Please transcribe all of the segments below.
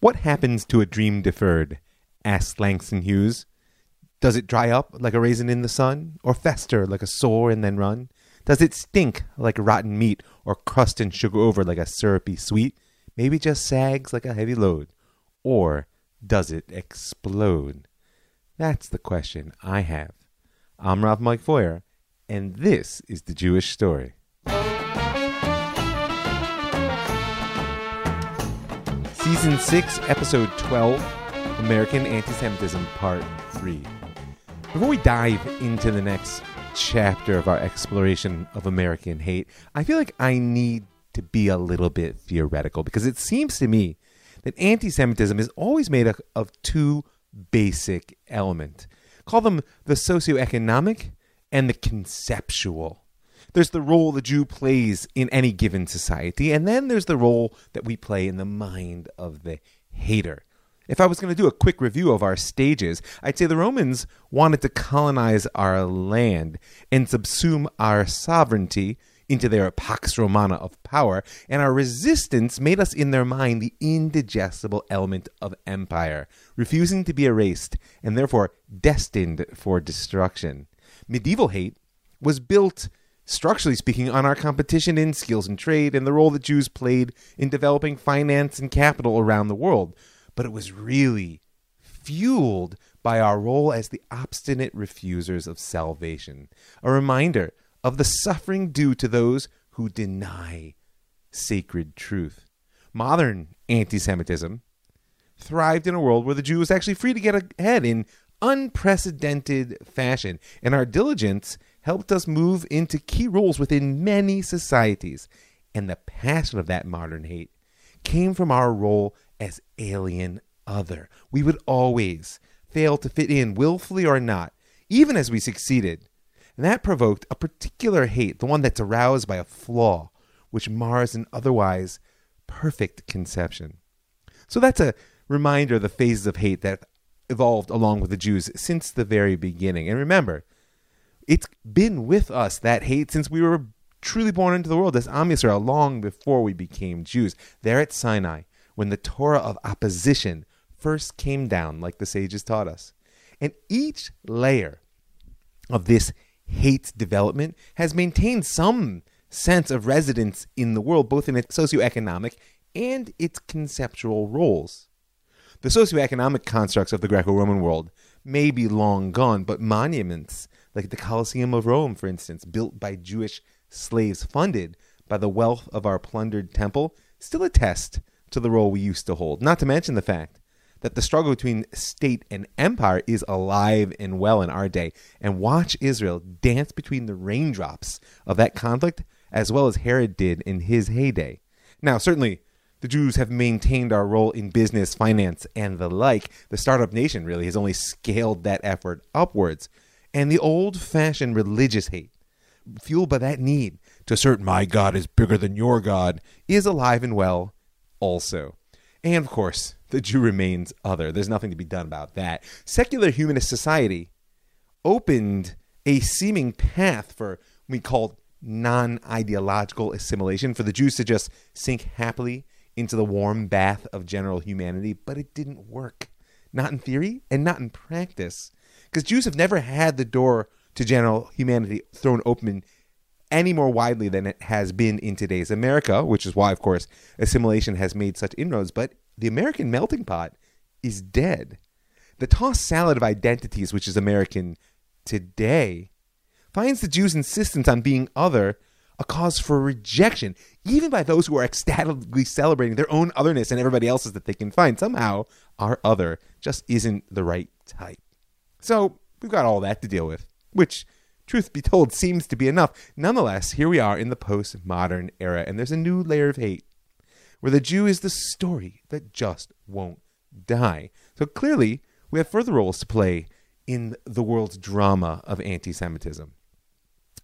What happens to a dream deferred? asked Langston Hughes. Does it dry up like a raisin in the sun, or fester like a sore and then run? Does it stink like rotten meat, or crust and sugar over like a syrupy sweet? Maybe just sags like a heavy load, or does it explode? That's the question I have. I'm Rav Mike Feuer, and this is the Jewish story. Season 6, Episode 12 American Anti Semitism, Part 3. Before we dive into the next chapter of our exploration of American hate, I feel like I need to be a little bit theoretical because it seems to me that anti Semitism is always made up of two basic elements. Call them the socioeconomic and the conceptual. There's the role the Jew plays in any given society, and then there's the role that we play in the mind of the hater. If I was going to do a quick review of our stages, I'd say the Romans wanted to colonize our land and subsume our sovereignty into their Pax Romana of power, and our resistance made us in their mind the indigestible element of empire, refusing to be erased and therefore destined for destruction. Medieval hate was built structurally speaking, on our competition in skills and trade and the role that Jews played in developing finance and capital around the world. But it was really fueled by our role as the obstinate refusers of salvation, a reminder of the suffering due to those who deny sacred truth. Modern anti Semitism thrived in a world where the Jew was actually free to get ahead in unprecedented fashion, and our diligence helped us move into key roles within many societies. And the passion of that modern hate came from our role as alien other. We would always fail to fit in, willfully or not, even as we succeeded. And that provoked a particular hate, the one that's aroused by a flaw, which mars an otherwise perfect conception. So that's a reminder of the phases of hate that evolved along with the Jews since the very beginning. And remember, it's been with us, that hate, since we were truly born into the world as Am Yisrael long before we became Jews. There at Sinai, when the Torah of opposition first came down, like the sages taught us. And each layer of this hate development has maintained some sense of residence in the world, both in its socioeconomic and its conceptual roles. The socioeconomic constructs of the Greco Roman world may be long gone, but monuments like the Colosseum of Rome, for instance, built by Jewish slaves funded by the wealth of our plundered temple, still attest to the role we used to hold. Not to mention the fact that the struggle between state and empire is alive and well in our day. And watch Israel dance between the raindrops of that conflict as well as Herod did in his heyday. Now, certainly, the Jews have maintained our role in business, finance, and the like. The startup nation really has only scaled that effort upwards and the old fashioned religious hate, fueled by that need to assert my God is bigger than your God, is alive and well also. And of course, the Jew remains other. There's nothing to be done about that. Secular humanist society opened a seeming path for what we call non ideological assimilation, for the Jews to just sink happily into the warm bath of general humanity, but it didn't work. Not in theory and not in practice because Jews have never had the door to general humanity thrown open any more widely than it has been in today's America, which is why, of course, assimilation has made such inroads. But the American melting pot is dead. The tossed salad of identities, which is American today, finds the Jews' insistence on being other a cause for rejection, even by those who are ecstatically celebrating their own otherness and everybody else's that they can find. Somehow, our other just isn't the right type. So we've got all that to deal with, which, truth be told, seems to be enough. Nonetheless, here we are in the postmodern era, and there's a new layer of hate where the Jew is the story that just won't die. So clearly, we have further roles to play in the world's drama of anti Semitism.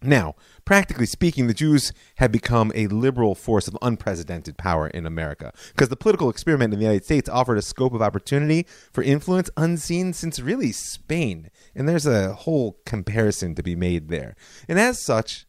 Now, practically speaking, the Jews have become a liberal force of unprecedented power in America because the political experiment in the United States offered a scope of opportunity for influence unseen since really Spain. And there's a whole comparison to be made there. And as such,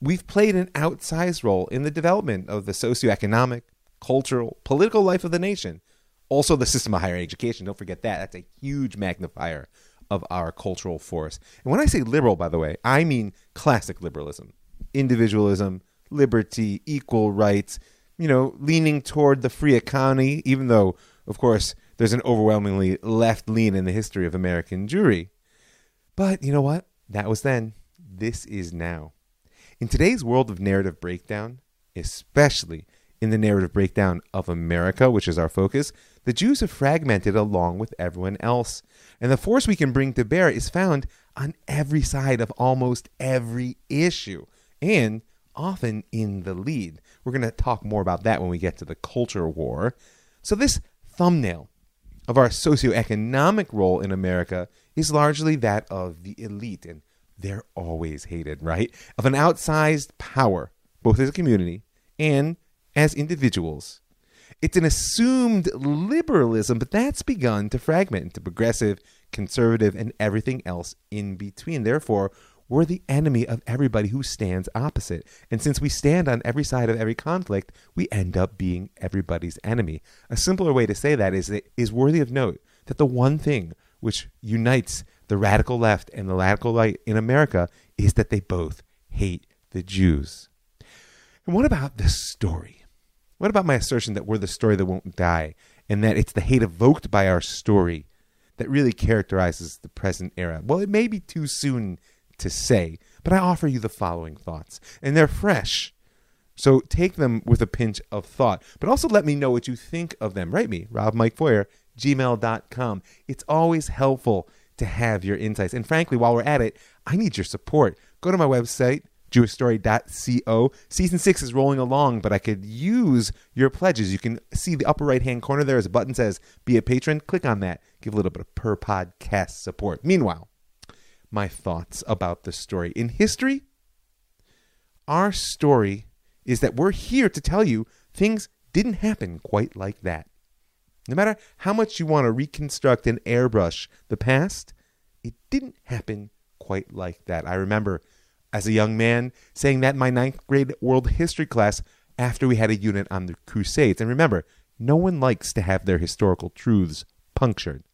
we've played an outsized role in the development of the socioeconomic, cultural, political life of the nation, Also, the system of higher education. Don't forget that. That's a huge magnifier of our cultural force. And when I say liberal, by the way, I mean classic liberalism, individualism, liberty, equal rights, you know, leaning toward the free economy, even though, of course, there's an overwhelmingly left lean in the history of American Jewry. But you know what? That was then. This is now. In today's world of narrative breakdown, especially in the narrative breakdown of America, which is our focus, the Jews have fragmented along with everyone else. And the force we can bring to bear is found on every side of almost every issue, and often in the lead. We're going to talk more about that when we get to the culture war. So, this thumbnail of our socioeconomic role in America is largely that of the elite, and they're always hated, right? Of an outsized power, both as a community and as individuals. It's an assumed liberalism, but that's begun to fragment into progressive, conservative, and everything else in between. Therefore, we're the enemy of everybody who stands opposite. And since we stand on every side of every conflict, we end up being everybody's enemy. A simpler way to say that is it is worthy of note that the one thing which unites the radical left and the radical right in America is that they both hate the Jews. And what about the story? What about my assertion that we're the story that won't die and that it's the hate evoked by our story that really characterizes the present era? Well, it may be too soon to say, but I offer you the following thoughts, and they're fresh. So take them with a pinch of thought, but also let me know what you think of them. Write me, Rav Mike Feuer, gmail.com. It's always helpful to have your insights. And frankly, while we're at it, I need your support. Go to my website, jewishstory.co. Season six is rolling along, but I could use your pledges. You can see the upper right hand corner there as a button says be a patron. Click on that. Give a little bit of per podcast support. Meanwhile, my thoughts about the story. In history, our story is that we're here to tell you things didn't happen quite like that. No matter how much you want to reconstruct and airbrush the past, it didn't happen quite like that. I remember as a young man saying that in my ninth grade world history class after we had a unit on the Crusades. And remember, no one likes to have their historical truths punctured.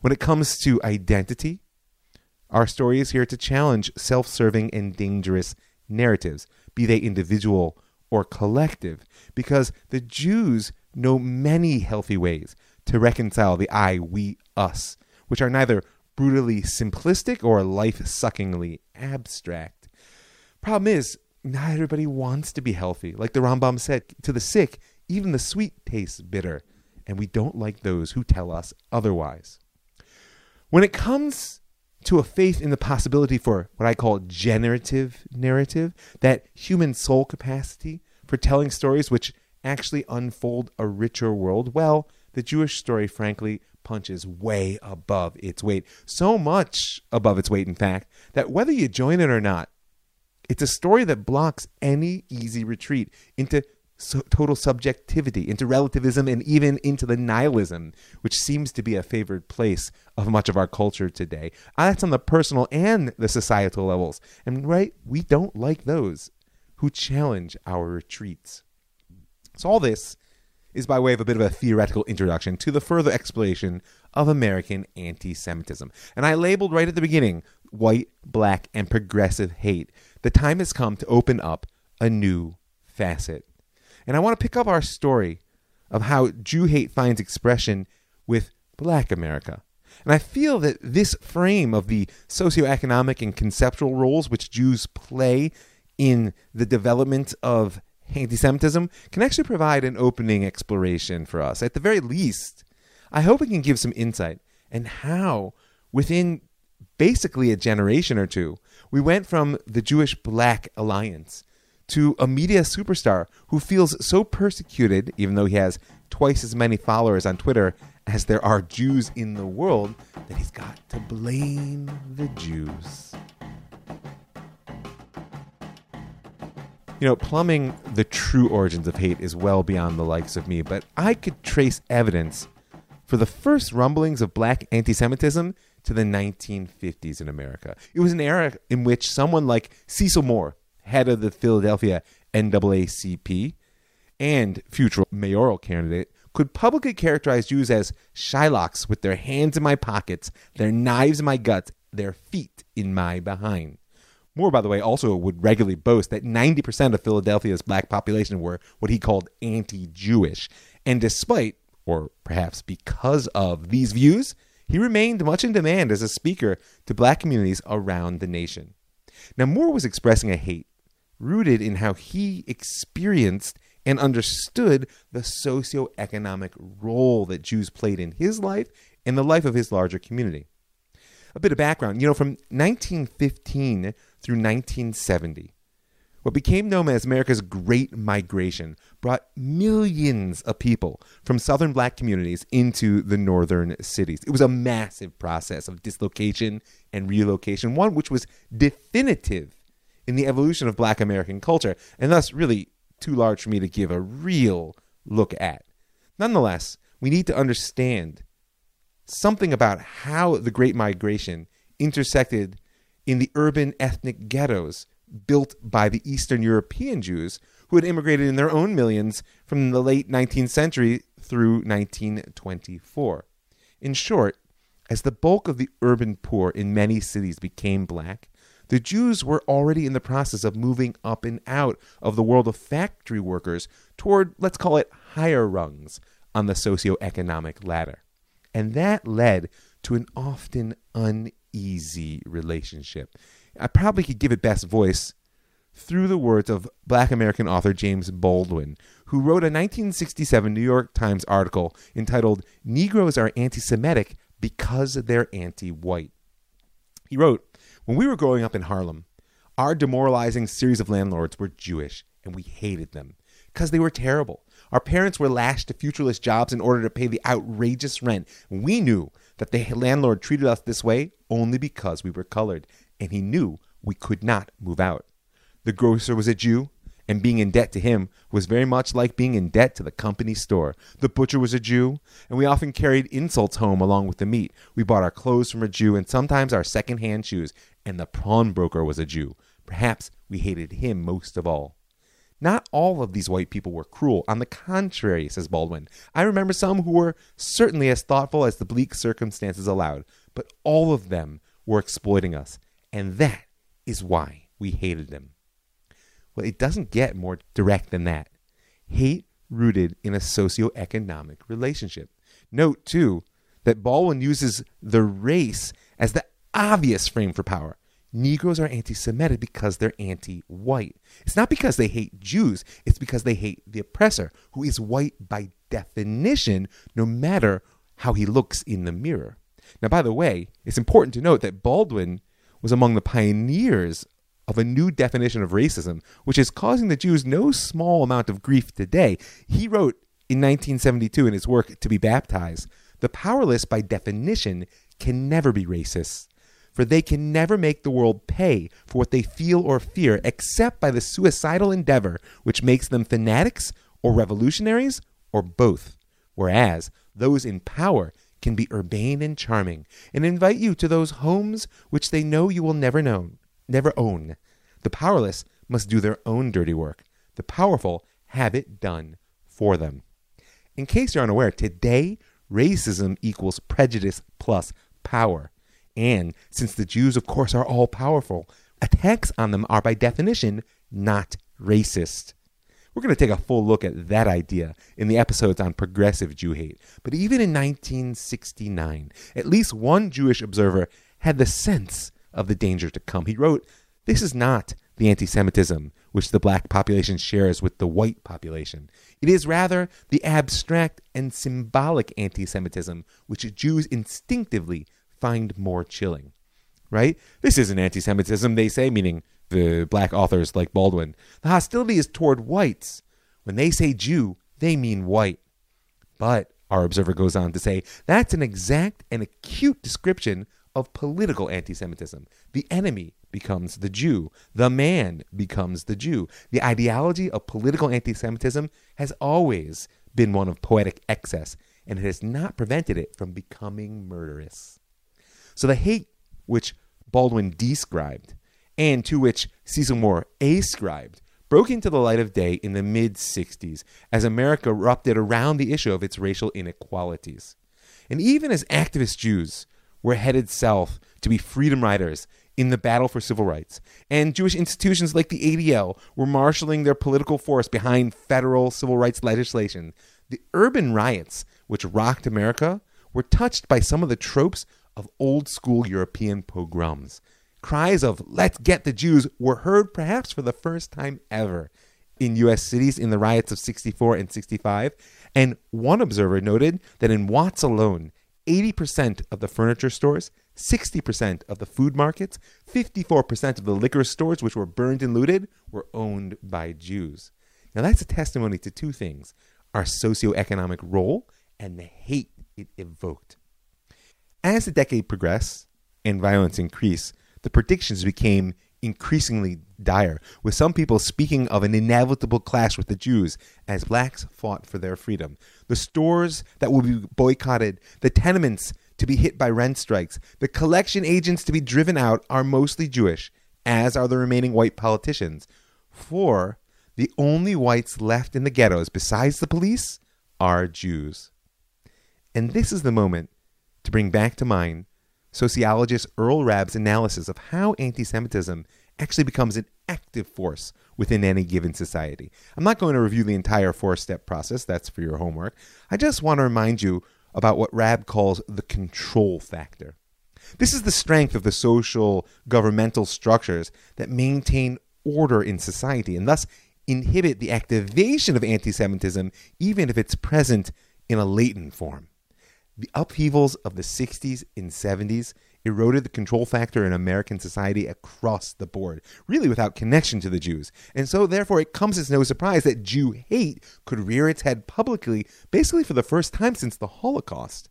When it comes to identity, our story is here to challenge self serving and dangerous narratives, be they individual or collective, because the Jews know many healthy ways to reconcile the I, we, us, which are neither brutally simplistic or life suckingly abstract. Problem is, not everybody wants to be healthy. Like the Rambam said, to the sick, even the sweet tastes bitter, and we don't like those who tell us otherwise. When it comes to a faith in the possibility for what I call generative narrative, that human soul capacity for telling stories which actually unfold a richer world, well, the Jewish story, frankly, punches way above its weight. So much above its weight, in fact, that whether you join it or not, it's a story that blocks any easy retreat into so total subjectivity, into relativism, and even into the nihilism, which seems to be a favored place of much of our culture today. Uh, that's on the personal and the societal levels. And right, we don't like those who challenge our retreats. So, all this is by way of a bit of a theoretical introduction to the further exploration of American anti Semitism. And I labeled right at the beginning white, black, and progressive hate the time has come to open up a new facet. And I want to pick up our story of how Jew hate finds expression with black America. And I feel that this frame of the socioeconomic and conceptual roles which Jews play in the development of anti Semitism can actually provide an opening exploration for us. At the very least, I hope it can give some insight and how, within basically a generation or two, we went from the Jewish Black Alliance to a media superstar who feels so persecuted, even though he has twice as many followers on Twitter as there are Jews in the world, that he's got to blame the Jews. You know, plumbing the true origins of hate is well beyond the likes of me, but I could trace evidence for the first rumblings of black anti Semitism to the 1950s in America. It was an era in which someone like Cecil Moore, head of the Philadelphia NAACP and future mayoral candidate, could publicly characterize Jews as Shylocks with their hands in my pockets, their knives in my guts, their feet in my behind. Moore, by the way, also would regularly boast that 90% of Philadelphia's black population were what he called anti Jewish. And despite, or perhaps because of, these views, he remained much in demand as a speaker to black communities around the nation. Now, Moore was expressing a hate rooted in how he experienced and understood the socioeconomic role that Jews played in his life and the life of his larger community. A bit of background you know, from 1915 through 1970. What became known as America's Great Migration brought millions of people from southern black communities into the northern cities. It was a massive process of dislocation and relocation, one which was definitive in the evolution of black American culture, and thus really too large for me to give a real look at. Nonetheless, we need to understand something about how the Great Migration intersected in the urban ethnic ghettos built by the Eastern European Jews who had immigrated in their own millions from the late 19th century through 1924. In short, as the bulk of the urban poor in many cities became black, the Jews were already in the process of moving up and out of the world of factory workers toward, let's call it, higher rungs on the socioeconomic ladder. And that led to an often uneasy relationship. I probably could give it best voice through the words of black American author James Baldwin, who wrote a 1967 New York Times article entitled Negroes Are Anti Semitic Because They're Anti White. He wrote, When we were growing up in Harlem, our demoralizing series of landlords were Jewish, and we hated them because they were terrible. Our parents were lashed to futureless jobs in order to pay the outrageous rent. We knew that the landlord treated us this way only because we were colored, and he knew we could not move out. The grocer was a Jew, and being in debt to him was very much like being in debt to the company store. The butcher was a Jew, and we often carried insults home along with the meat. We bought our clothes from a Jew and sometimes our second hand shoes, and the pawnbroker was a Jew. Perhaps we hated him most of all. Not all of these white people were cruel. On the contrary, says Baldwin, I remember some who were certainly as thoughtful as the bleak circumstances allowed, but all of them were exploiting us, and that is why we hated them. Well, it doesn't get more direct than that. Hate rooted in a socioeconomic relationship. Note, too, that Baldwin uses the race as the obvious frame for power. Negroes are anti Semitic because they're anti white. It's not because they hate Jews, it's because they hate the oppressor, who is white by definition, no matter how he looks in the mirror. Now, by the way, it's important to note that Baldwin was among the pioneers of a new definition of racism, which is causing the Jews no small amount of grief today. He wrote in 1972 in his work To Be Baptized The powerless, by definition, can never be racist for they can never make the world pay for what they feel or fear except by the suicidal endeavor which makes them fanatics or revolutionaries or both. Whereas those in power can be urbane and charming and invite you to those homes which they know you will never know, never own. The powerless must do their own dirty work. The powerful have it done for them. In case you're unaware, today racism equals prejudice plus power. And since the Jews, of course, are all powerful, attacks on them are by definition not racist. We're going to take a full look at that idea in the episodes on progressive Jew hate. But even in 1969, at least one Jewish observer had the sense of the danger to come. He wrote, This is not the anti Semitism which the black population shares with the white population. It is rather the abstract and symbolic anti Semitism which Jews instinctively find more chilling. Right? This isn't anti Semitism, they say, meaning the black authors like Baldwin. The hostility is toward whites. When they say Jew, they mean white. But, our observer goes on to say, that's an exact and acute description of political anti Semitism. The enemy becomes the Jew, the man becomes the Jew. The ideology of political anti Semitism has always been one of poetic excess, and it has not prevented it from becoming murderous. So the hate which Baldwin described and to which Cecil Moore ascribed broke into the light of day in the mid 60s as America erupted around the issue of its racial inequalities. And even as activist Jews were headed south to be freedom riders in the battle for civil rights, and Jewish institutions like the ADL were marshaling their political force behind federal civil rights legislation, the urban riots which rocked America were touched by some of the tropes of old school European pogroms. Cries of, let's get the Jews, were heard perhaps for the first time ever in U.S. cities in the riots of 64 and 65. And one observer noted that in Watts alone, 80% of the furniture stores, 60% of the food markets, 54% of the liquor stores which were burned and looted were owned by Jews. Now that's a testimony to two things our socioeconomic role and the hate it evoked. As the decade progressed and violence increased, the predictions became increasingly dire, with some people speaking of an inevitable clash with the Jews as blacks fought for their freedom. The stores that would be boycotted, the tenements to be hit by rent strikes, the collection agents to be driven out are mostly Jewish, as are the remaining white politicians. For the only whites left in the ghettos, besides the police, are Jews. And this is the moment to bring back to mind sociologist Earl Raab's analysis of how anti Semitism actually becomes an active force within any given society. I'm not going to review the entire four step process, that's for your homework. I just want to remind you about what Raab calls the control factor. This is the strength of the social governmental structures that maintain order in society and thus inhibit the activation of anti Semitism, even if it's present in a latent form. The upheavals of the 60s and 70s eroded the control factor in American society across the board, really without connection to the Jews. And so, therefore, it comes as no surprise that Jew hate could rear its head publicly, basically for the first time since the Holocaust.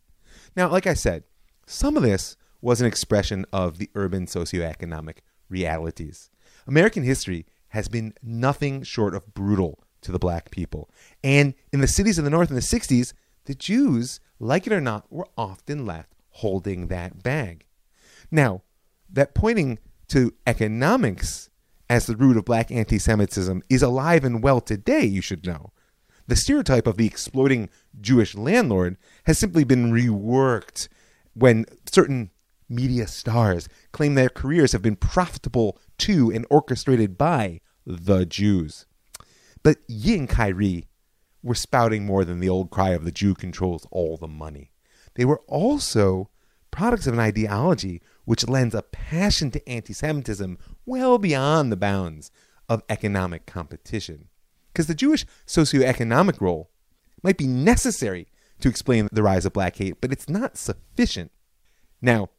Now, like I said, some of this was an expression of the urban socioeconomic realities. American history has been nothing short of brutal to the black people. And in the cities of the North in the 60s, the Jews like it or not, were often left holding that bag. Now, that pointing to economics as the root of black anti Semitism is alive and well today, you should know. The stereotype of the exploiting Jewish landlord has simply been reworked when certain media stars claim their careers have been profitable to and orchestrated by the Jews. But Ye and Kyrie were spouting more than the old cry of the Jew controls all the money. They were also products of an ideology which lends a passion to anti Semitism well beyond the bounds of economic competition. Because the Jewish socioeconomic role might be necessary to explain the rise of black hate, but it's not sufficient. Now,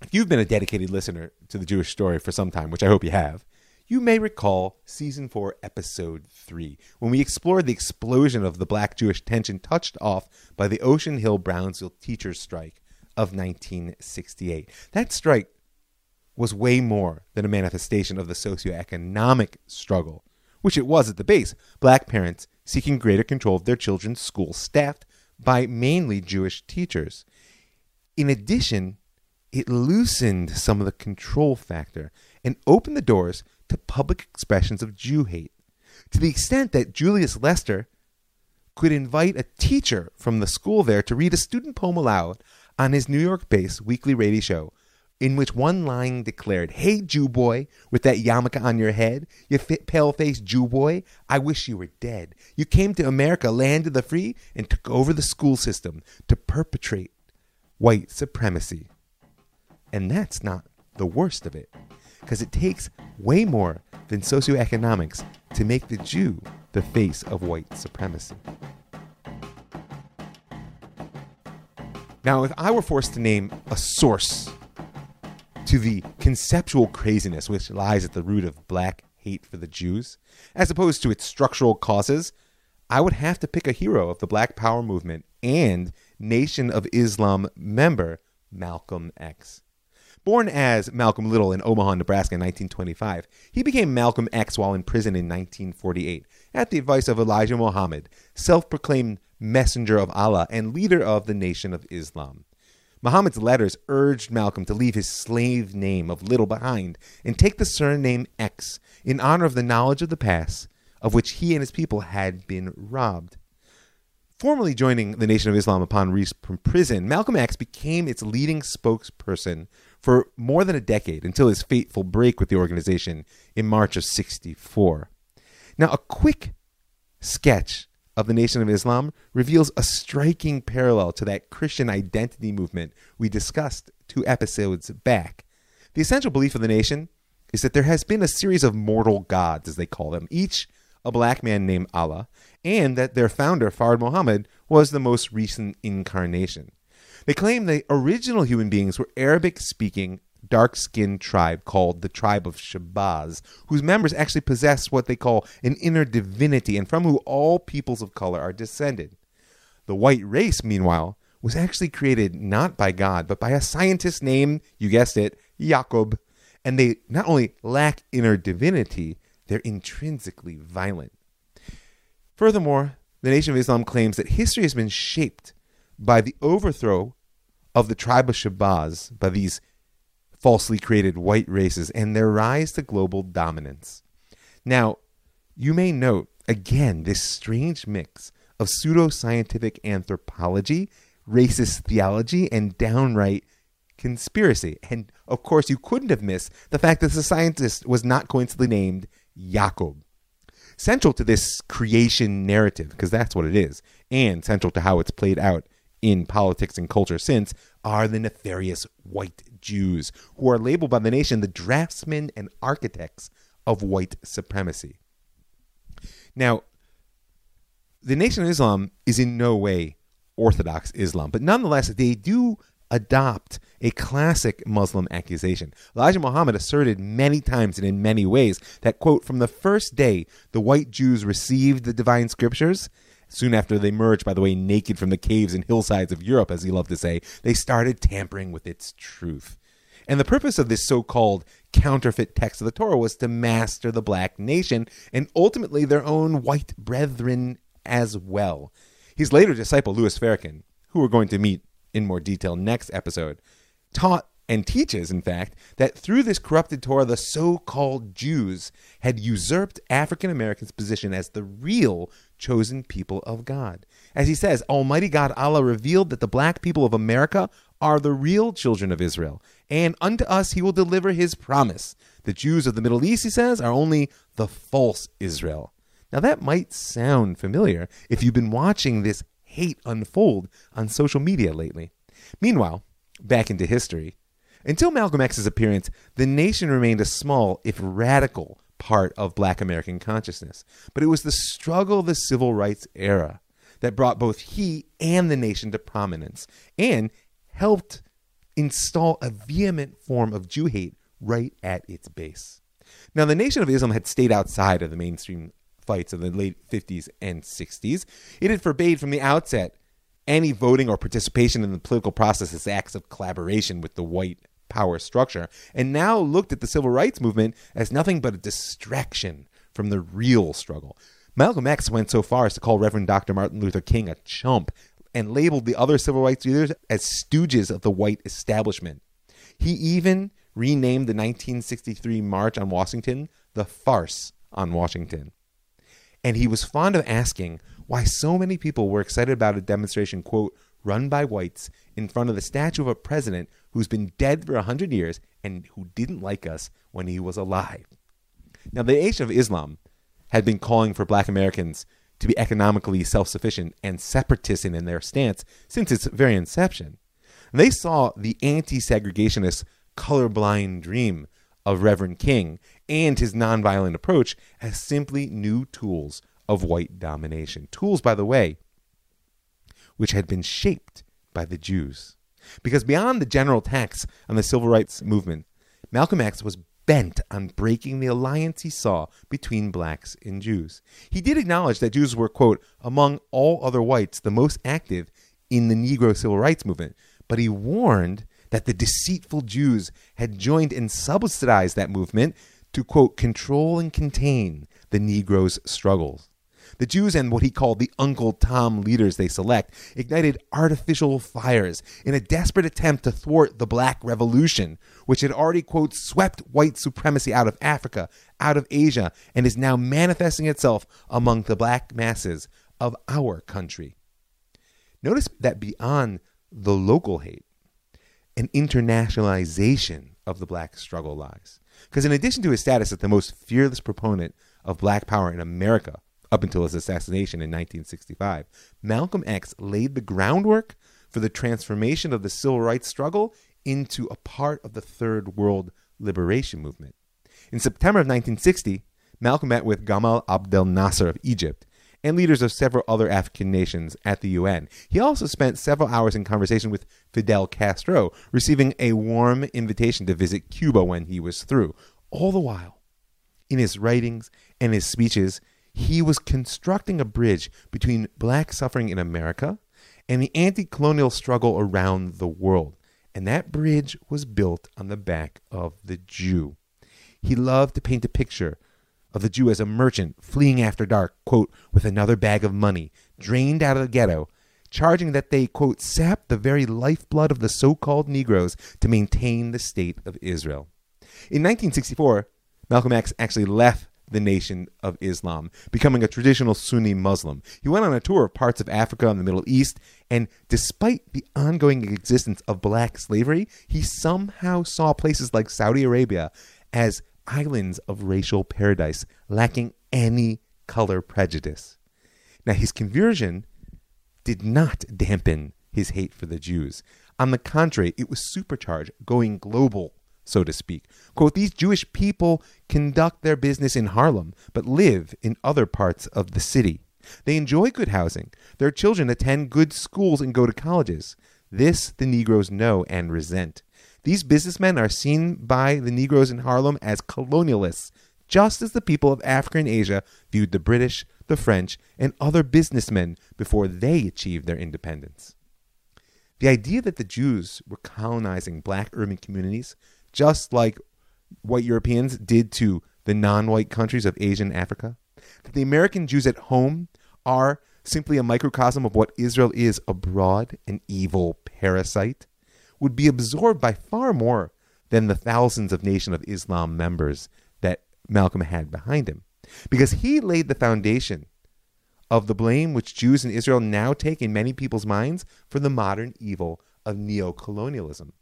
if you've been a dedicated listener to the Jewish story for some time, which I hope you have, you may recall season 4, episode 3, when we explored the explosion of the black Jewish tension touched off by the Ocean Hill Brownsville teachers' strike of 1968. That strike was way more than a manifestation of the socioeconomic struggle, which it was at the base. Black parents seeking greater control of their children's school staffed by mainly Jewish teachers. In addition, it loosened some of the control factor and opened the doors to public expressions of Jew hate, to the extent that Julius Lester could invite a teacher from the school there to read a student poem aloud on his New York based weekly radio show, in which one line declared, Hey, Jew boy, with that yarmulke on your head, you pale faced Jew boy, I wish you were dead. You came to America, land of the free, and took over the school system to perpetrate white supremacy. And that's not the worst of it because it takes way more than socioeconomics to make the Jew the face of white supremacy. Now, if I were forced to name a source to the conceptual craziness which lies at the root of black hate for the Jews, as opposed to its structural causes, I would have to pick a hero of the Black Power movement and Nation of Islam member Malcolm X. Born as Malcolm Little in Omaha, Nebraska in 1925, he became Malcolm X while in prison in 1948 at the advice of Elijah Muhammad, self proclaimed messenger of Allah and leader of the Nation of Islam. Muhammad's letters urged Malcolm to leave his slave name of Little behind and take the surname X in honor of the knowledge of the past of which he and his people had been robbed. Formally joining the Nation of Islam upon release from prison, Malcolm X became its leading spokesperson for more than a decade until his fateful break with the organization in March of 64. Now, a quick sketch of the Nation of Islam reveals a striking parallel to that Christian identity movement we discussed two episodes back. The essential belief of the nation is that there has been a series of mortal gods, as they call them, each a black man named Allah, and that their founder, Fard Muhammad, was the most recent incarnation. They claim the original human beings were Arabic speaking, dark skinned tribe called the tribe of Shabazz, whose members actually possess what they call an inner divinity and from whom all peoples of color are descended. The white race, meanwhile, was actually created not by God, but by a scientist named, you guessed it, Jacob. And they not only lack inner divinity, they're intrinsically violent. Furthermore, the Nation of Islam claims that history has been shaped by the overthrow of the tribe of Shabazz by these falsely created white races and their rise to global dominance. Now, you may note again this strange mix of pseudoscientific anthropology, racist theology, and downright conspiracy. And of course, you couldn't have missed the fact that the scientist was not coincidentally named Jacob. Central to this creation narrative, because that's what it is, and central to how it's played out in politics and culture since, are the nefarious white Jews, who are labeled by the nation the draftsmen and architects of white supremacy. Now, the Nation of Islam is in no way Orthodox Islam, but nonetheless, they do adopt a classic Muslim accusation. Elijah Muhammad asserted many times and in many ways that, quote, from the first day the white Jews received the divine scriptures, soon after they emerged, by the way, naked from the caves and hillsides of Europe, as he loved to say, they started tampering with its truth. And the purpose of this so called counterfeit text of the Torah was to master the black nation and ultimately their own white brethren as well. His later disciple, Louis Farrakhan, who we're going to meet in more detail next episode, taught and teaches, in fact, that through this corrupted Torah, the so called Jews had usurped African Americans' position as the real chosen people of God. As he says, Almighty God Allah revealed that the black people of America are the real children of Israel, and unto us he will deliver his promise. The Jews of the Middle East, he says, are only the false Israel. Now, that might sound familiar if you've been watching this hate unfold on social media lately. Meanwhile, back into history. Until Malcolm X's appearance, the nation remained a small, if radical, part of black American consciousness. But it was the struggle of the civil rights era that brought both he and the nation to prominence and helped install a vehement form of Jew hate right at its base. Now, the Nation of Islam had stayed outside of the mainstream fights of the late 50s and 60s. It had forbade from the outset any voting or participation in the political process as acts of collaboration with the white power structure, and now looked at the civil rights movement as nothing but a distraction from the real struggle. Malcolm X went so far as to call Reverend Dr. Martin Luther King a chump and labeled the other civil rights leaders as stooges of the white establishment. He even renamed the 1963 March on Washington the Farce on Washington. And he was fond of asking why so many people were excited about a demonstration, quote, run by whites in front of the statue of a president who's been dead for a hundred years and who didn't like us when he was alive. Now, the Nation of Islam had been calling for black Americans to be economically self sufficient and separatist in their stance since its very inception. They saw the anti segregationist colorblind dream of Reverend King and his nonviolent approach as simply new tools of white domination. Tools, by the way, which had been shaped by the Jews. Because beyond the general attacks on the civil rights movement, Malcolm X was bent on breaking the alliance he saw between blacks and Jews. He did acknowledge that Jews were, quote, among all other whites, the most active in the Negro civil rights movement, but he warned that the deceitful Jews had joined and subsidized that movement to, quote, control and contain the Negroes' struggles. The Jews and what he called the Uncle Tom leaders they select ignited artificial fires in a desperate attempt to thwart the Black Revolution, which had already, quote, swept white supremacy out of Africa, out of Asia, and is now manifesting itself among the black masses of our country. Notice that beyond the local hate, an internationalization of the black struggle lies. Because in addition to his status as the most fearless proponent of black power in America up until his assassination in 1965, Malcolm X laid the groundwork for the transformation of the civil rights struggle into a part of the Third World Liberation Movement. In September of 1960, Malcolm met with Gamal Abdel Nasser of Egypt and leaders of several other African nations at the UN. He also spent several hours in conversation with Fidel Castro, receiving a warm invitation to visit Cuba when he was through. All the while, in his writings and his speeches, he was constructing a bridge between black suffering in America and the anti colonial struggle around the world. And that bridge was built on the back of the Jew. He loved to paint a picture of the Jew as a merchant fleeing after dark, quote, with another bag of money, drained out of the ghetto, charging that they, quote, sap the very lifeblood of the so called Negroes to maintain the state of Israel. In 1964, Malcolm X actually left the Nation of Islam, becoming a traditional Sunni Muslim. He went on a tour of parts of Africa and the Middle East, and despite the ongoing existence of black slavery, he somehow saw places like Saudi Arabia as islands of racial paradise, lacking any color prejudice. Now, his conversion did not dampen his hate for the Jews. On the contrary, it was supercharged, going global, so to speak. Quote, these Jewish people conduct their business in Harlem, but live in other parts of the city. They enjoy good housing. Their children attend good schools and go to colleges. This the Negroes know and resent. These businessmen are seen by the Negroes in Harlem as colonialists, just as the people of Africa and Asia viewed the British, the French, and other businessmen before they achieved their independence. The idea that the Jews were colonizing black urban communities, just like white Europeans did to the non white countries of Asia and Africa, that the American Jews at home are simply a microcosm of what Israel is abroad, an evil parasite, would be absorbed by far more than the thousands of Nation of Islam members that Malcolm had behind him. Because he laid the foundation of the blame which Jews in Israel now take in many people's minds for the modern evil of neocolonialism.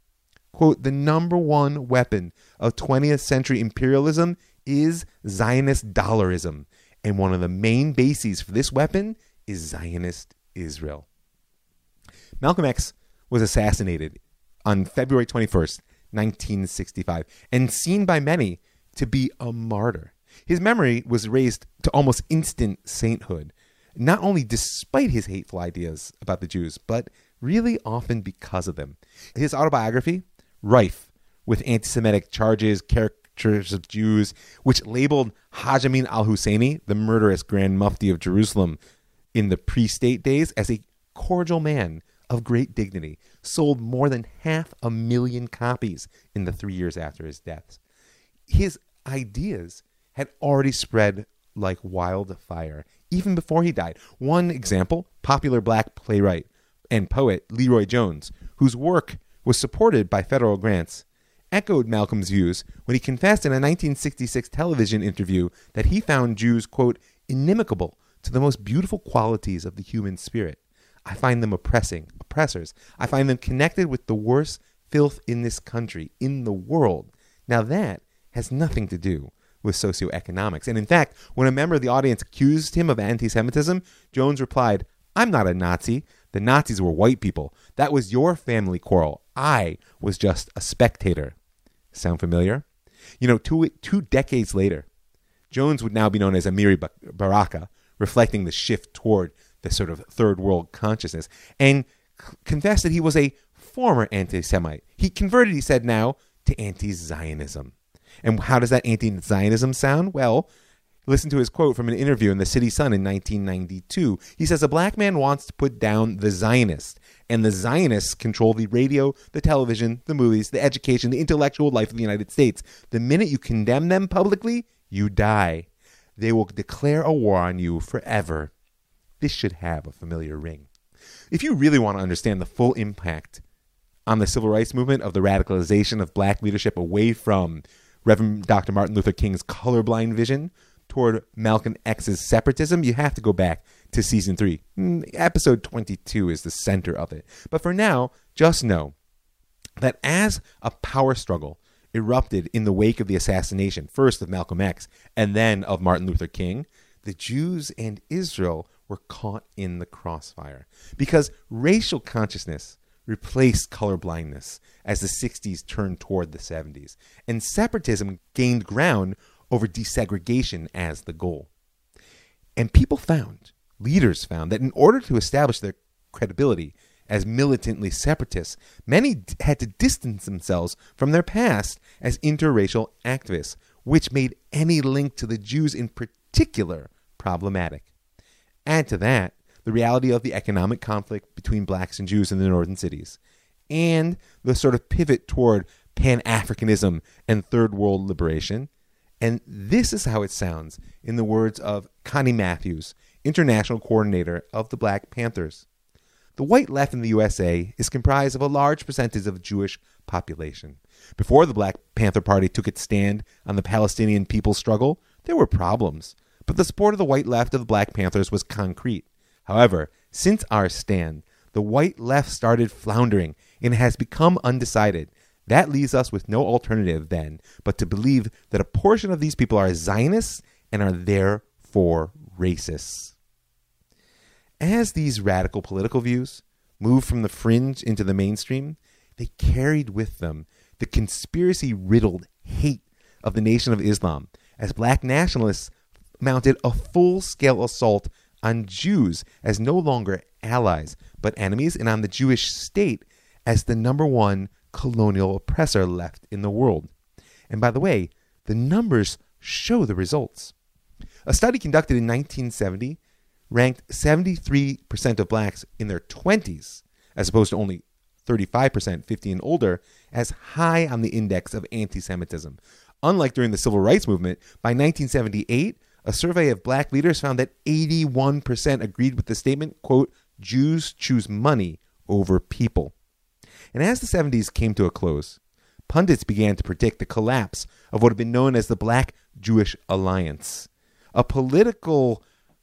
Quote, the number one weapon of 20th century imperialism is Zionist dollarism. And one of the main bases for this weapon is Zionist Israel. Malcolm X was assassinated on February 21st, 1965, and seen by many to be a martyr. His memory was raised to almost instant sainthood, not only despite his hateful ideas about the Jews, but really often because of them. His autobiography, rife with anti Semitic charges, caricatures of Jews, which labeled Haj Amin al Husseini, the murderous Grand Mufti of Jerusalem in the pre state days, as a cordial man of great dignity, sold more than half a million copies in the three years after his death. His ideas had already spread like wildfire even before he died. One example popular black playwright and poet LeRoi Jones, whose work was supported by federal grants, echoed Malcolm's views when he confessed in a 1966 television interview that he found Jews, quote, inimical to the most beautiful qualities of the human spirit. I find them oppressing, oppressors. I find them connected with the worst filth in this country, in the world. Now, that has nothing to do with socioeconomics. And in fact, when a member of the audience accused him of anti Semitism, Jones replied, I'm not a Nazi. The Nazis were white people. That was your family quarrel. I was just a spectator. Sound familiar? You know, two, two decades later, Jones would now be known as Amiri Baraka, reflecting the shift toward the sort of third world consciousness, and confessed that he was a former anti Semite. He converted, he said now, to anti Zionism. And how does that anti Zionism sound? Well, listen to his quote from an interview in the City Sun in 1992. He says, A black man wants to put down the Zionists, and the Zionists control the radio, the television, the movies, the education, the intellectual life of the United States. The minute you condemn them publicly, you die. they will declare a war on you forever. This should have a familiar ring. If you really want to understand the full impact on the civil rights movement of the radicalization of black leadership away from Reverend Dr. Martin Luther King's colorblind vision toward Malcolm X's separatism, you have to go back to season three. Mm, episode 22 is the center of it. But for now, just know that as a power struggle erupted in the wake of the assassination, first of Malcolm X and then of Martin Luther King, the Jews and Israel were caught in the crossfire because racial consciousness replaced colorblindness as the 60s turned toward the 70s, and separatism gained ground over desegregation as the goal. And people found, leaders found, that in order to establish their credibility as militantly separatists, many had to distance themselves from their past as interracial activists, which made any link to the Jews in particular problematic. Add to that the reality of the economic conflict between blacks and Jews in the northern cities, and the sort of pivot toward Pan Africanism and third world liberation. And this is how it sounds in the words of Connie Matthews, international coordinator of the Black Panthers. The white left in the USA is comprised of a large percentage of Jewish population. Before the Black Panther Party took its stand on the Palestinian people's struggle, there were problems, but the support of the white left of the Black Panthers was concrete. However, since our stand, the white left started floundering and has become undecided. That leaves us with no alternative then but to believe that a portion of these people are Zionists and are therefore racists. As these radical political views moved from the fringe into the mainstream, they carried with them the conspiracy riddled hate of the Nation of Islam as black nationalists mounted a full scale assault on Jews as no longer allies, but enemies, and on the Jewish state as the number one colonial oppressor left in the world. And by the way, the numbers show the results. A study conducted in 1970 ranked 73% of blacks in their 20s, as opposed to only 35% 50 and older, as high on the index of anti Semitism. Unlike during the Civil Rights Movement, by 1978, a survey of black leaders found that 81% agreed with the statement, quote, Jews choose money over people. And as the 70s came to a close, pundits began to predict the collapse of what had been known as the Black Jewish Alliance, a political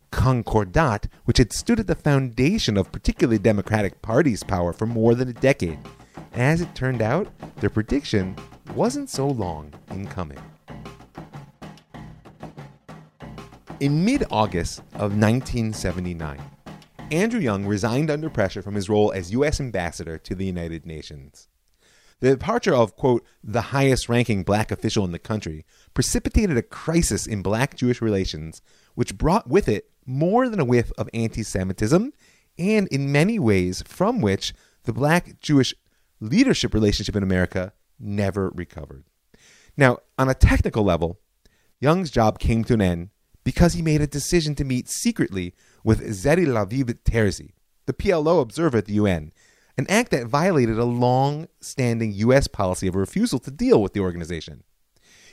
concordat which had stood at the foundation of particularly Democratic Party's power for more than a decade. And as it turned out, their prediction wasn't so long in coming. In mid August of 1979, Andrew Young resigned under pressure from his role as U.S. ambassador to the United Nations. The departure of, quote, the highest ranking black official in the country precipitated a crisis in black Jewish relations, which brought with it more than a whiff of anti Semitism, and in many ways from which the black Jewish leadership relationship in America never recovered. Now, on a technical level, Young's job came to an end because he made a decision to meet secretly with Zehdi Labib Terzi, the PLO observer at the UN, an act that violated a long standing U.S. policy of refusal to deal with the organization.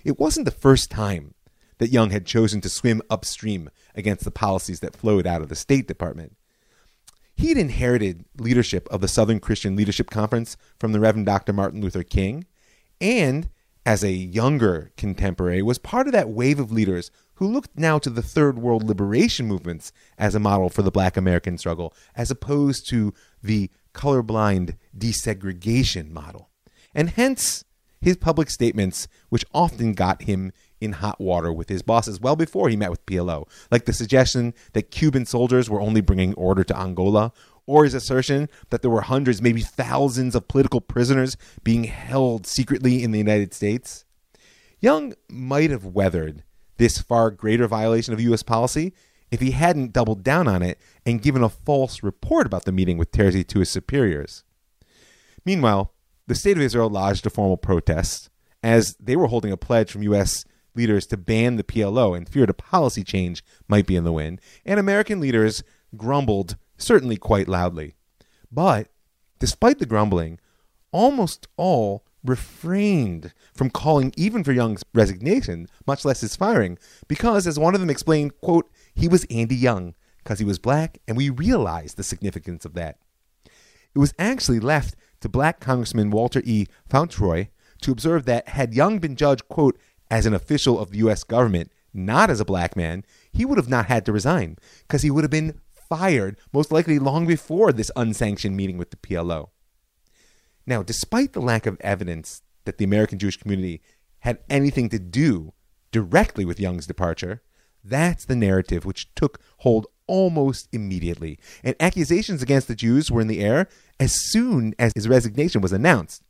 It wasn't the first time that Young had chosen to swim upstream against the policies that flowed out of the State Department. He'd inherited leadership of the Southern Christian Leadership Conference from the Reverend Dr. Martin Luther King, and as a younger contemporary, was part of that wave of leaders who looked now to the third world liberation movements as a model for the black American struggle, as opposed to the colorblind desegregation model. And hence his public statements, which often got him in hot water with his bosses well before he met with PLO, like the suggestion that Cuban soldiers were only bringing order to Angola, or his assertion that there were hundreds, maybe thousands of political prisoners being held secretly in the United States. Young might have weathered this far greater violation of U.S. policy if he hadn't doubled down on it and given a false report about the meeting with Terzi to his superiors. Meanwhile, the State of Israel lodged a formal protest as they were holding a pledge from U.S. leaders to ban the PLO and feared a policy change might be in the wind, and American leaders grumbled, certainly quite loudly. But despite the grumbling, almost all refrained from calling even for Young's resignation, much less his firing, because, as one of them explained, quote, he was Andy Young because he was black, and we realized the significance of that. It was actually left to black Congressman Walter E. Fauntroy to observe that had Young been judged, quote, as an official of the U.S. government, not as a black man, he would have not had to resign because he would have been fired, most likely long before this unsanctioned meeting with the PLO. Now, despite the lack of evidence that the American Jewish community had anything to do directly with Young's departure, that's the narrative which took hold almost immediately. And accusations against the Jews were in the air as soon as his resignation was announced.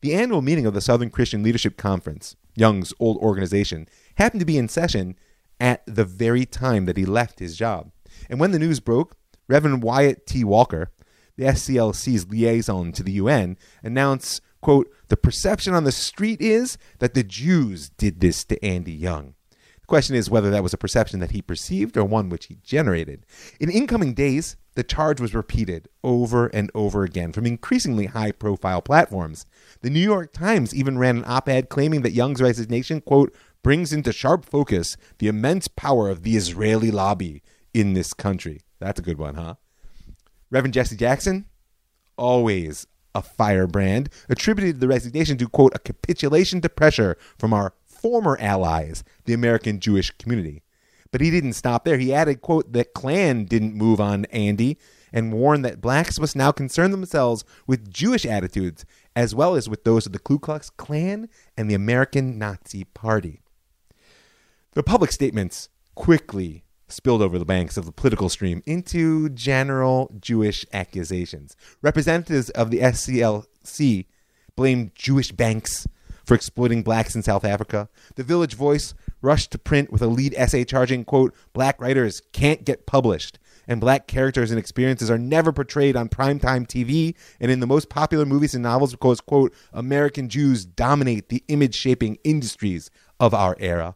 The annual meeting of the Southern Christian Leadership Conference, Young's old organization, happened to be in session at the very time that he left his job. And when the news broke, Reverend Wyatt T. Walker, the SCLC's liaison to the UN, announced, quote, the perception on the street is that the Jews did this to Andy Young. The question is whether that was a perception that he perceived or one which he generated. In incoming days, the charge was repeated over and over again from increasingly high profile platforms. The New York Times even ran an op ed claiming that Young's resignation, quote, brings into sharp focus the immense power of the Israeli lobby in this country. That's a good one, huh? Reverend Jesse Jackson, always a firebrand, attributed the resignation to, quote, a capitulation to pressure from our former allies, the American Jewish community. But he didn't stop there. He added, quote, that Klan didn't move on Andy and warned that blacks must now concern themselves with Jewish attitudes as well as with those of the Ku Klux Klan and the American Nazi Party. The public statements quickly spilled over the banks of the political stream into general Jewish accusations. Representatives of the SCLC blamed Jewish banks for exploiting blacks in South Africa. The Village Voice rushed to print with a lead essay charging, quote, black writers can't get published, and black characters and experiences are never portrayed on primetime TV and in the most popular movies and novels because, quote, American Jews dominate the image shaping industries of our era.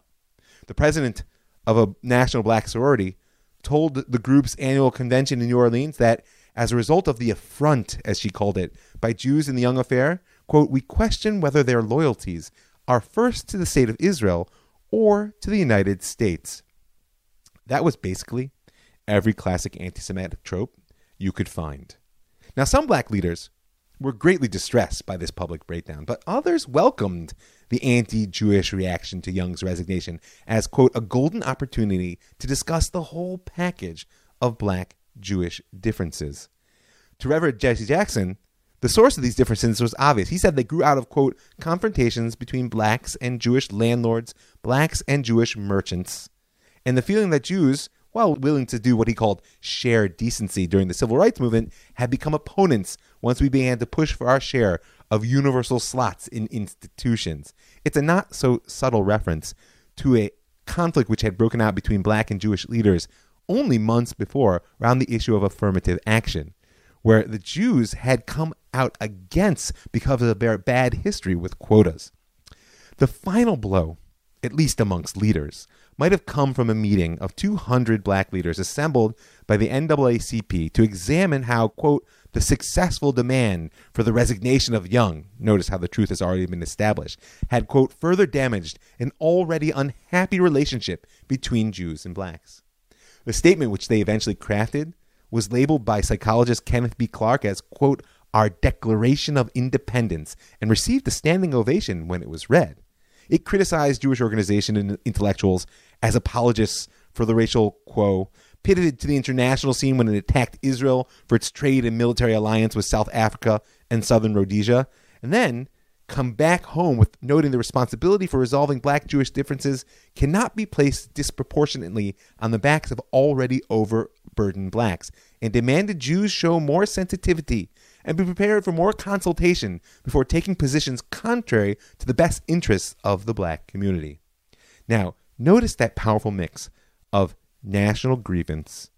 The president of a national black sorority told the group's annual convention in New Orleans that as a result of the affront, as she called it, by Jews in the Young Affair, quote, we question whether their loyalties are first to the state of Israel or to the United States. That was basically every classic anti Semitic trope you could find. Now, some black leaders were greatly distressed by this public breakdown, but others welcomed the anti Jewish reaction to Young's resignation as, quote, a golden opportunity to discuss the whole package of black Jewish differences. To Reverend Jesse Jackson, the source of these differences was obvious. He said they grew out of, quote, confrontations between blacks and Jewish landlords, blacks and Jewish merchants, and the feeling that Jews, while willing to do what he called shared decency during the civil rights movement, had become opponents once we began to push for our share of universal slots in institutions. It's a not so subtle reference to a conflict which had broken out between black and Jewish leaders only months before around the issue of affirmative action, where the Jews had come out against because of their bad history with quotas. The final blow, at least amongst leaders, might have come from a meeting of 200 black leaders assembled by the NAACP to examine how, quote, the successful demand for the resignation of Young, notice how the truth has already been established, had, quote, further damaged an already unhappy relationship between Jews and blacks. The statement which they eventually crafted was labeled by psychologist Kenneth B. Clark as, quote, our Declaration of Independence, and received a standing ovation when it was read. It criticized Jewish organizations and intellectuals as apologists for the racial quo, pitted it to the international scene when it attacked Israel for its trade and military alliance with South Africa and southern Rhodesia, and then come back home with noting the responsibility for resolving black Jewish differences cannot be placed disproportionately on the backs of already overburdened blacks, and demanded Jews show more sensitivity and be prepared for more consultation before taking positions contrary to the best interests of the black community. Now, notice that powerful mix of national grievance,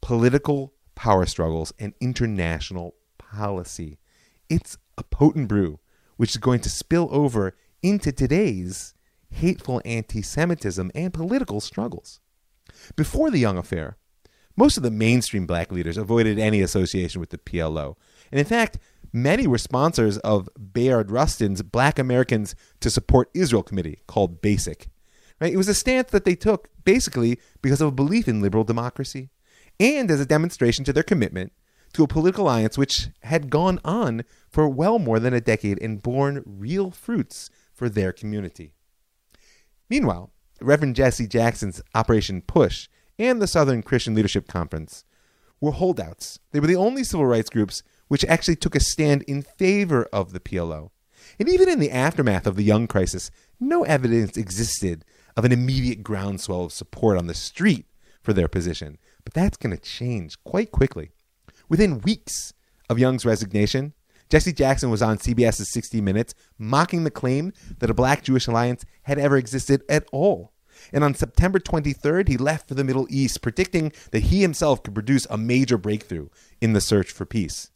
political power struggles, and international policy. It's a potent brew which is going to spill over into today's hateful anti Semitism and political struggles. Before the Young Affair, most of the mainstream black leaders avoided any association with the PLO. And in fact, Many were sponsors of Bayard Rustin's Black Americans to Support Israel Committee, called BASIC. Right? It was a stance that they took basically because of a belief in liberal democracy and as a demonstration to their commitment to a political alliance which had gone on for well more than a decade and borne real fruits for their community. Meanwhile, Reverend Jesse Jackson's Operation Push and the Southern Christian Leadership Conference were holdouts. They were the only civil rights groups which actually took a stand in favor of the PLO. And even in the aftermath of the Young crisis, no evidence existed of an immediate groundswell of support on the street for their position. But that's going to change quite quickly. Within weeks of Young's resignation, Jesse Jackson was on CBS's 60 Minutes mocking the claim that a black Jewish alliance had ever existed at all. And on September 23rd, he left for the Middle East, predicting that he himself could produce a major breakthrough in the search for peace.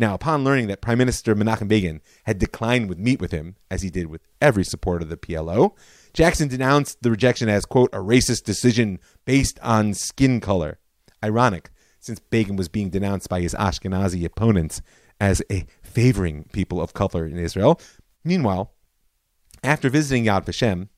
Now, upon learning that Prime Minister Menachem Begin had declined to meet with him, as he did with every supporter of the PLO, Jackson denounced the rejection as, quote, a racist decision based on skin color. Ironic, since Begin was being denounced by his Ashkenazi opponents as a favoring people of color in Israel. Meanwhile, after visiting Yad Vashem,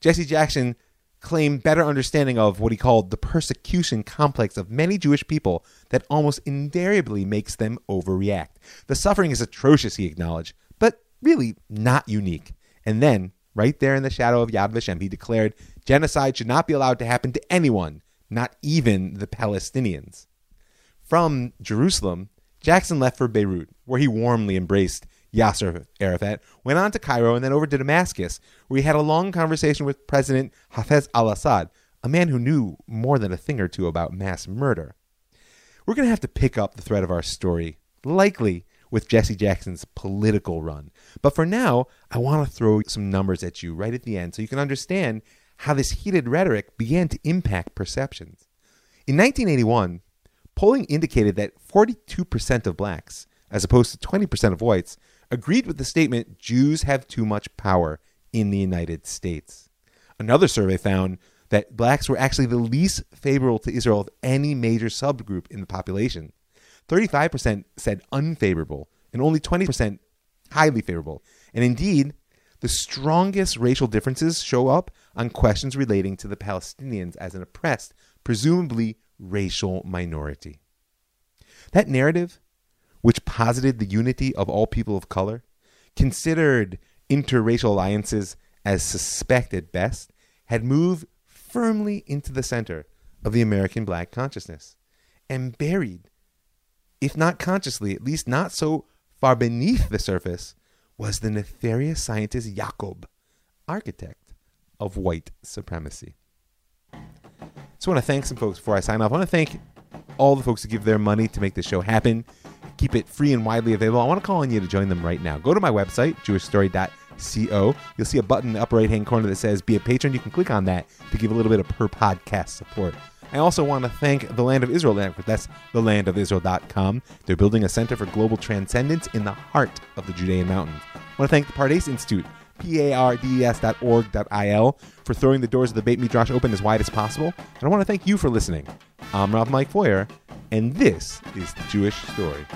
Jesse Jackson claimed better understanding of what he called the persecution complex of many Jewish people that almost invariably makes them overreact. The suffering is atrocious, he acknowledged, but really not unique. And then, right there in the shadow of Yad Vashem, he declared genocide should not be allowed to happen to anyone, not even the Palestinians. From Jerusalem, Jackson left for Beirut, where he warmly embraced Yasser Arafat, went on to Cairo and then over to Damascus, where he had a long conversation with President Hafez al Assad, a man who knew more than a thing or two about mass murder. We're going to have to pick up the thread of our story, likely with Jesse Jackson's political run. But for now, I want to throw some numbers at you right at the end so you can understand how this heated rhetoric began to impact perceptions. In 1981, polling indicated that 42% of blacks, as opposed to 20% of whites, agreed with the statement Jews have too much power in the United States. Another survey found that blacks were actually the least favorable to Israel of any major subgroup in the population. 35% said unfavorable, and only 20% highly favorable. And indeed, the strongest racial differences show up on questions relating to the Palestinians as an oppressed, presumably racial minority. That narrative which posited the unity of all people of color, considered interracial alliances as suspect at best, had moved firmly into the center of the American black consciousness and buried, if not consciously, at least not so far beneath the surface, was the nefarious scientist Jacob, architect of white supremacy. So I want to thank some folks before I sign off. I want to thank all the folks who give their money to make this show happen keep it free and widely available. I want to call on you to join them right now. Go to my website, jewishstory.co. You'll see a button in the upper right hand corner that says Be a Patron. You can click on that to give a little bit of per podcast support. I also want to thank the Land of Israel Network. That's thelandofisrael.com. They're building a center for global transcendence in the heart of the Judean Mountains. I want to thank the Pardes Institute, P-A-R-D-E-S.org.il, for throwing the doors of the Beit Midrash open as wide as possible. And I want to thank you for listening. I'm Rav Mike Feuer, and this is the Jewish story.